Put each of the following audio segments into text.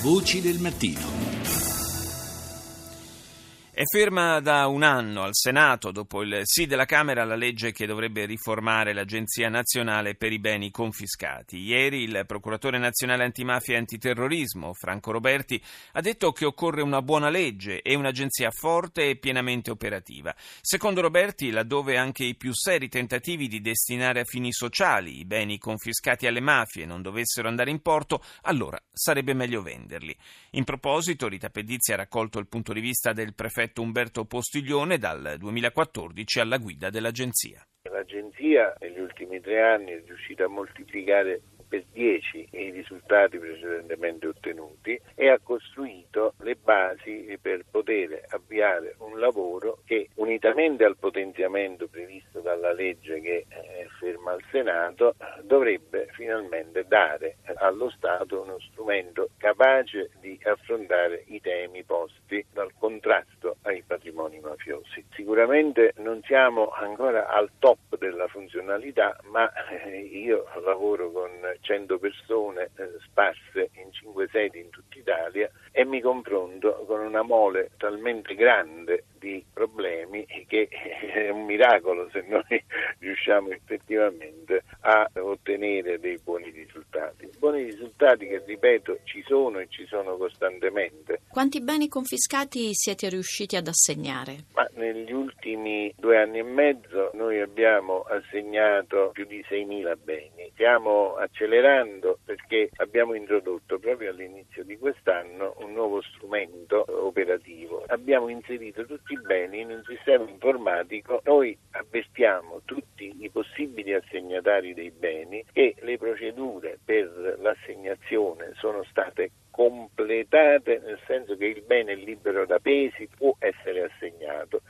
Voci del mattino. È ferma da un anno al Senato, dopo il sì della Camera, la legge che dovrebbe riformare l'Agenzia nazionale per i beni confiscati. Ieri il procuratore nazionale antimafia e antiterrorismo, Franco Roberti, ha detto che occorre una buona legge e un'agenzia forte e pienamente operativa. Secondo Roberti, laddove anche i più seri tentativi di destinare a fini sociali i beni confiscati alle mafie non dovessero andare in porto, allora sarebbe meglio venderli. In proposito, Rita Pedizzi ha raccolto il punto di vista del prefetto prefetto Umberto Postiglione dal 2014 alla guida dell'agenzia. L'agenzia negli ultimi tre anni è riuscita a moltiplicare per 10 i risultati precedentemente ottenuti e ha costruito le basi per poter avviare un lavoro che unitamente al potenziamento previsto dalla legge che è ferma al Senato dovrebbe finalmente dare allo Stato uno strumento capace di affrontare i temi posti dal contrasto ai patrimoni mafiosi. Sicuramente non siamo ancora al top della funzionalità, ma io lavoro con 100 persone eh, sparse in 5 sedi in tutta Italia e mi confronto con una mole talmente grande di problemi che è un miracolo se noi riusciamo effettivamente a ottenere dei buoni risultati. Buoni risultati che, ripeto, ci sono e ci sono costantemente. Quanti beni confiscati siete riusciti ad assegnare? Ma negli ultimi due anni e mezzo noi abbiamo assegnato più di 6.000 beni. Stiamo accelerando perché abbiamo introdotto proprio all'inizio di quest'anno un nuovo strumento operativo. Abbiamo inserito tutti i beni in un sistema informatico. Noi avvertiamo tutti i possibili assegnatari dei beni e le procedure per l'assegnazione sono state completate nel senso che il bene libero da pesi può essere.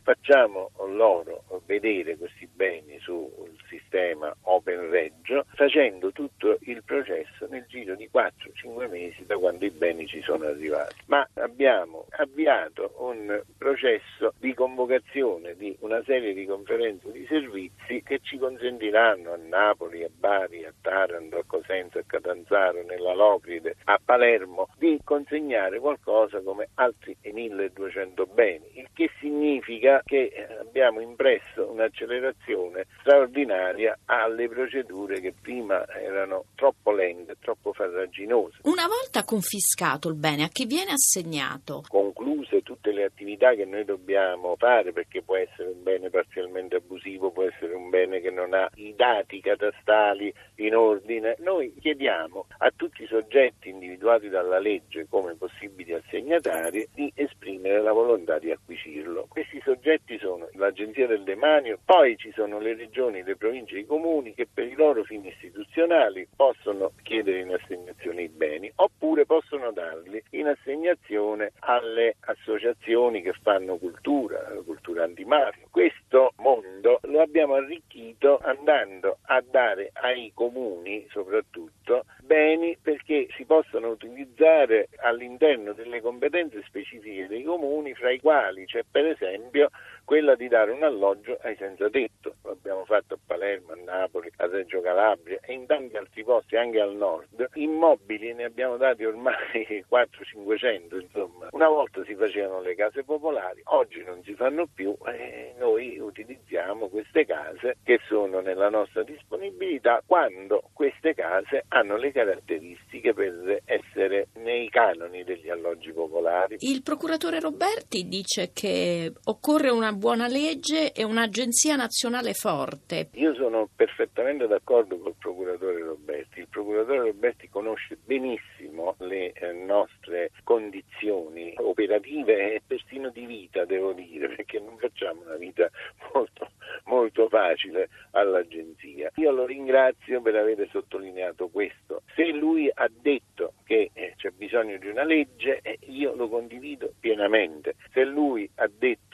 Facciamo loro vedere questi beni sul sistema Open Reggio facendo tutto il processo nel giro di 4-5 mesi da quando i beni ci sono arrivati. Ma abbiamo avviato un processo di convocazione di una serie di conferenze di servizi che ci consentiranno a Napoli, a Bari, a Taranto, a Cosenza, a Catanzaro, nella Locride, a Palermo di consegnare qualcosa come altri 1200 beni, il che significa che abbiamo impresso un'accelerazione straordinaria alle procedure che prima erano troppo lente, troppo farraginose. Una volta confiscato il bene, a chi viene assegnato? Concluse tutte le attività che noi dobbiamo fare, perché può essere un bene parzialmente abusivo, può essere un bene che non ha i dati catastali in ordine, noi chiediamo a tutti i soggetti individuati dalla legge come possibili assegnatari di esprimere la volontà di acquisirlo. Questi soggetti sono l'Agenzia del Demanio, poi ci sono le regioni, le province e i comuni che per i loro fini istituzionali possono chiedere in assegnazione i beni oppure possono darli in assegnazione alle associazioni che fanno cultura, cultura antimafia. Questo mondo lo abbiamo arricchito andando a dare ai comuni soprattutto beni perché si possono utilizzare all'interno delle competenze specifiche dei comuni, fra i quali c'è per esempio quella di dare un alloggio ai senza tetto. Lo abbiamo fatto a Palermo, a Napoli, a Reggio Calabria e in tanti altri posti anche al nord. Immobili ne abbiamo dati ormai 400-500, insomma. Una volta si facevano le case popolari, oggi non si fanno più e noi utilizziamo queste case che sono nella nostra disponibilità quando queste case hanno le caratteristiche per essere nei canoni degli alloggi popolari. Il procuratore Roberti dice che occorre una buona legge e un'agenzia nazionale forte. Io sono perfettamente d'accordo col procuratore Roberti. Il procuratore Roberti conosce benissimo le eh, nostre condizioni operative e persino di vita, devo dire, perché non facciamo una vita molto, molto facile all'agenzia. Io lo ringrazio per aver sottolineato questo. Se lui ha detto che eh, c'è bisogno di una legge, eh, io lo condivido pienamente. Se lui ha detto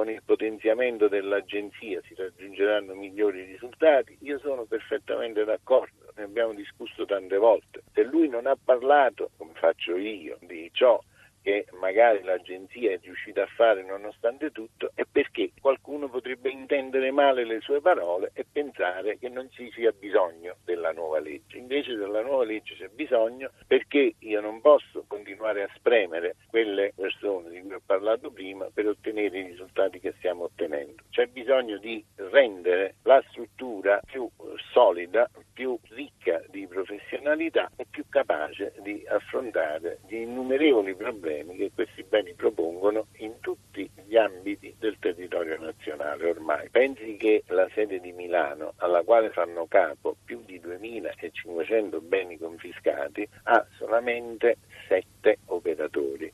con il potenziamento dell'agenzia si raggiungeranno migliori risultati, io sono perfettamente d'accordo, ne abbiamo discusso tante volte. Se lui non ha parlato, come faccio io, di ciò che magari l'agenzia è riuscita a fare nonostante tutto è perché qualcuno potrebbe intendere male le sue parole e pensare che non ci sia bisogno della nuova legge. Invece della nuova legge c'è bisogno perché io non posso continuare a spremere quelle persone di cui ho parlato prima per ottenere i risultati che stiamo ottenendo. C'è bisogno di rendere la struttura più solida, più ricca di professionalità e più capace di affrontare gli innumerevoli problemi che questi beni propongono in tutti gli ambiti del territorio nazionale ormai. Pensi che la sede di Milano, alla quale fanno capo più di 2.500 beni confiscati, ha solamente sette operatori.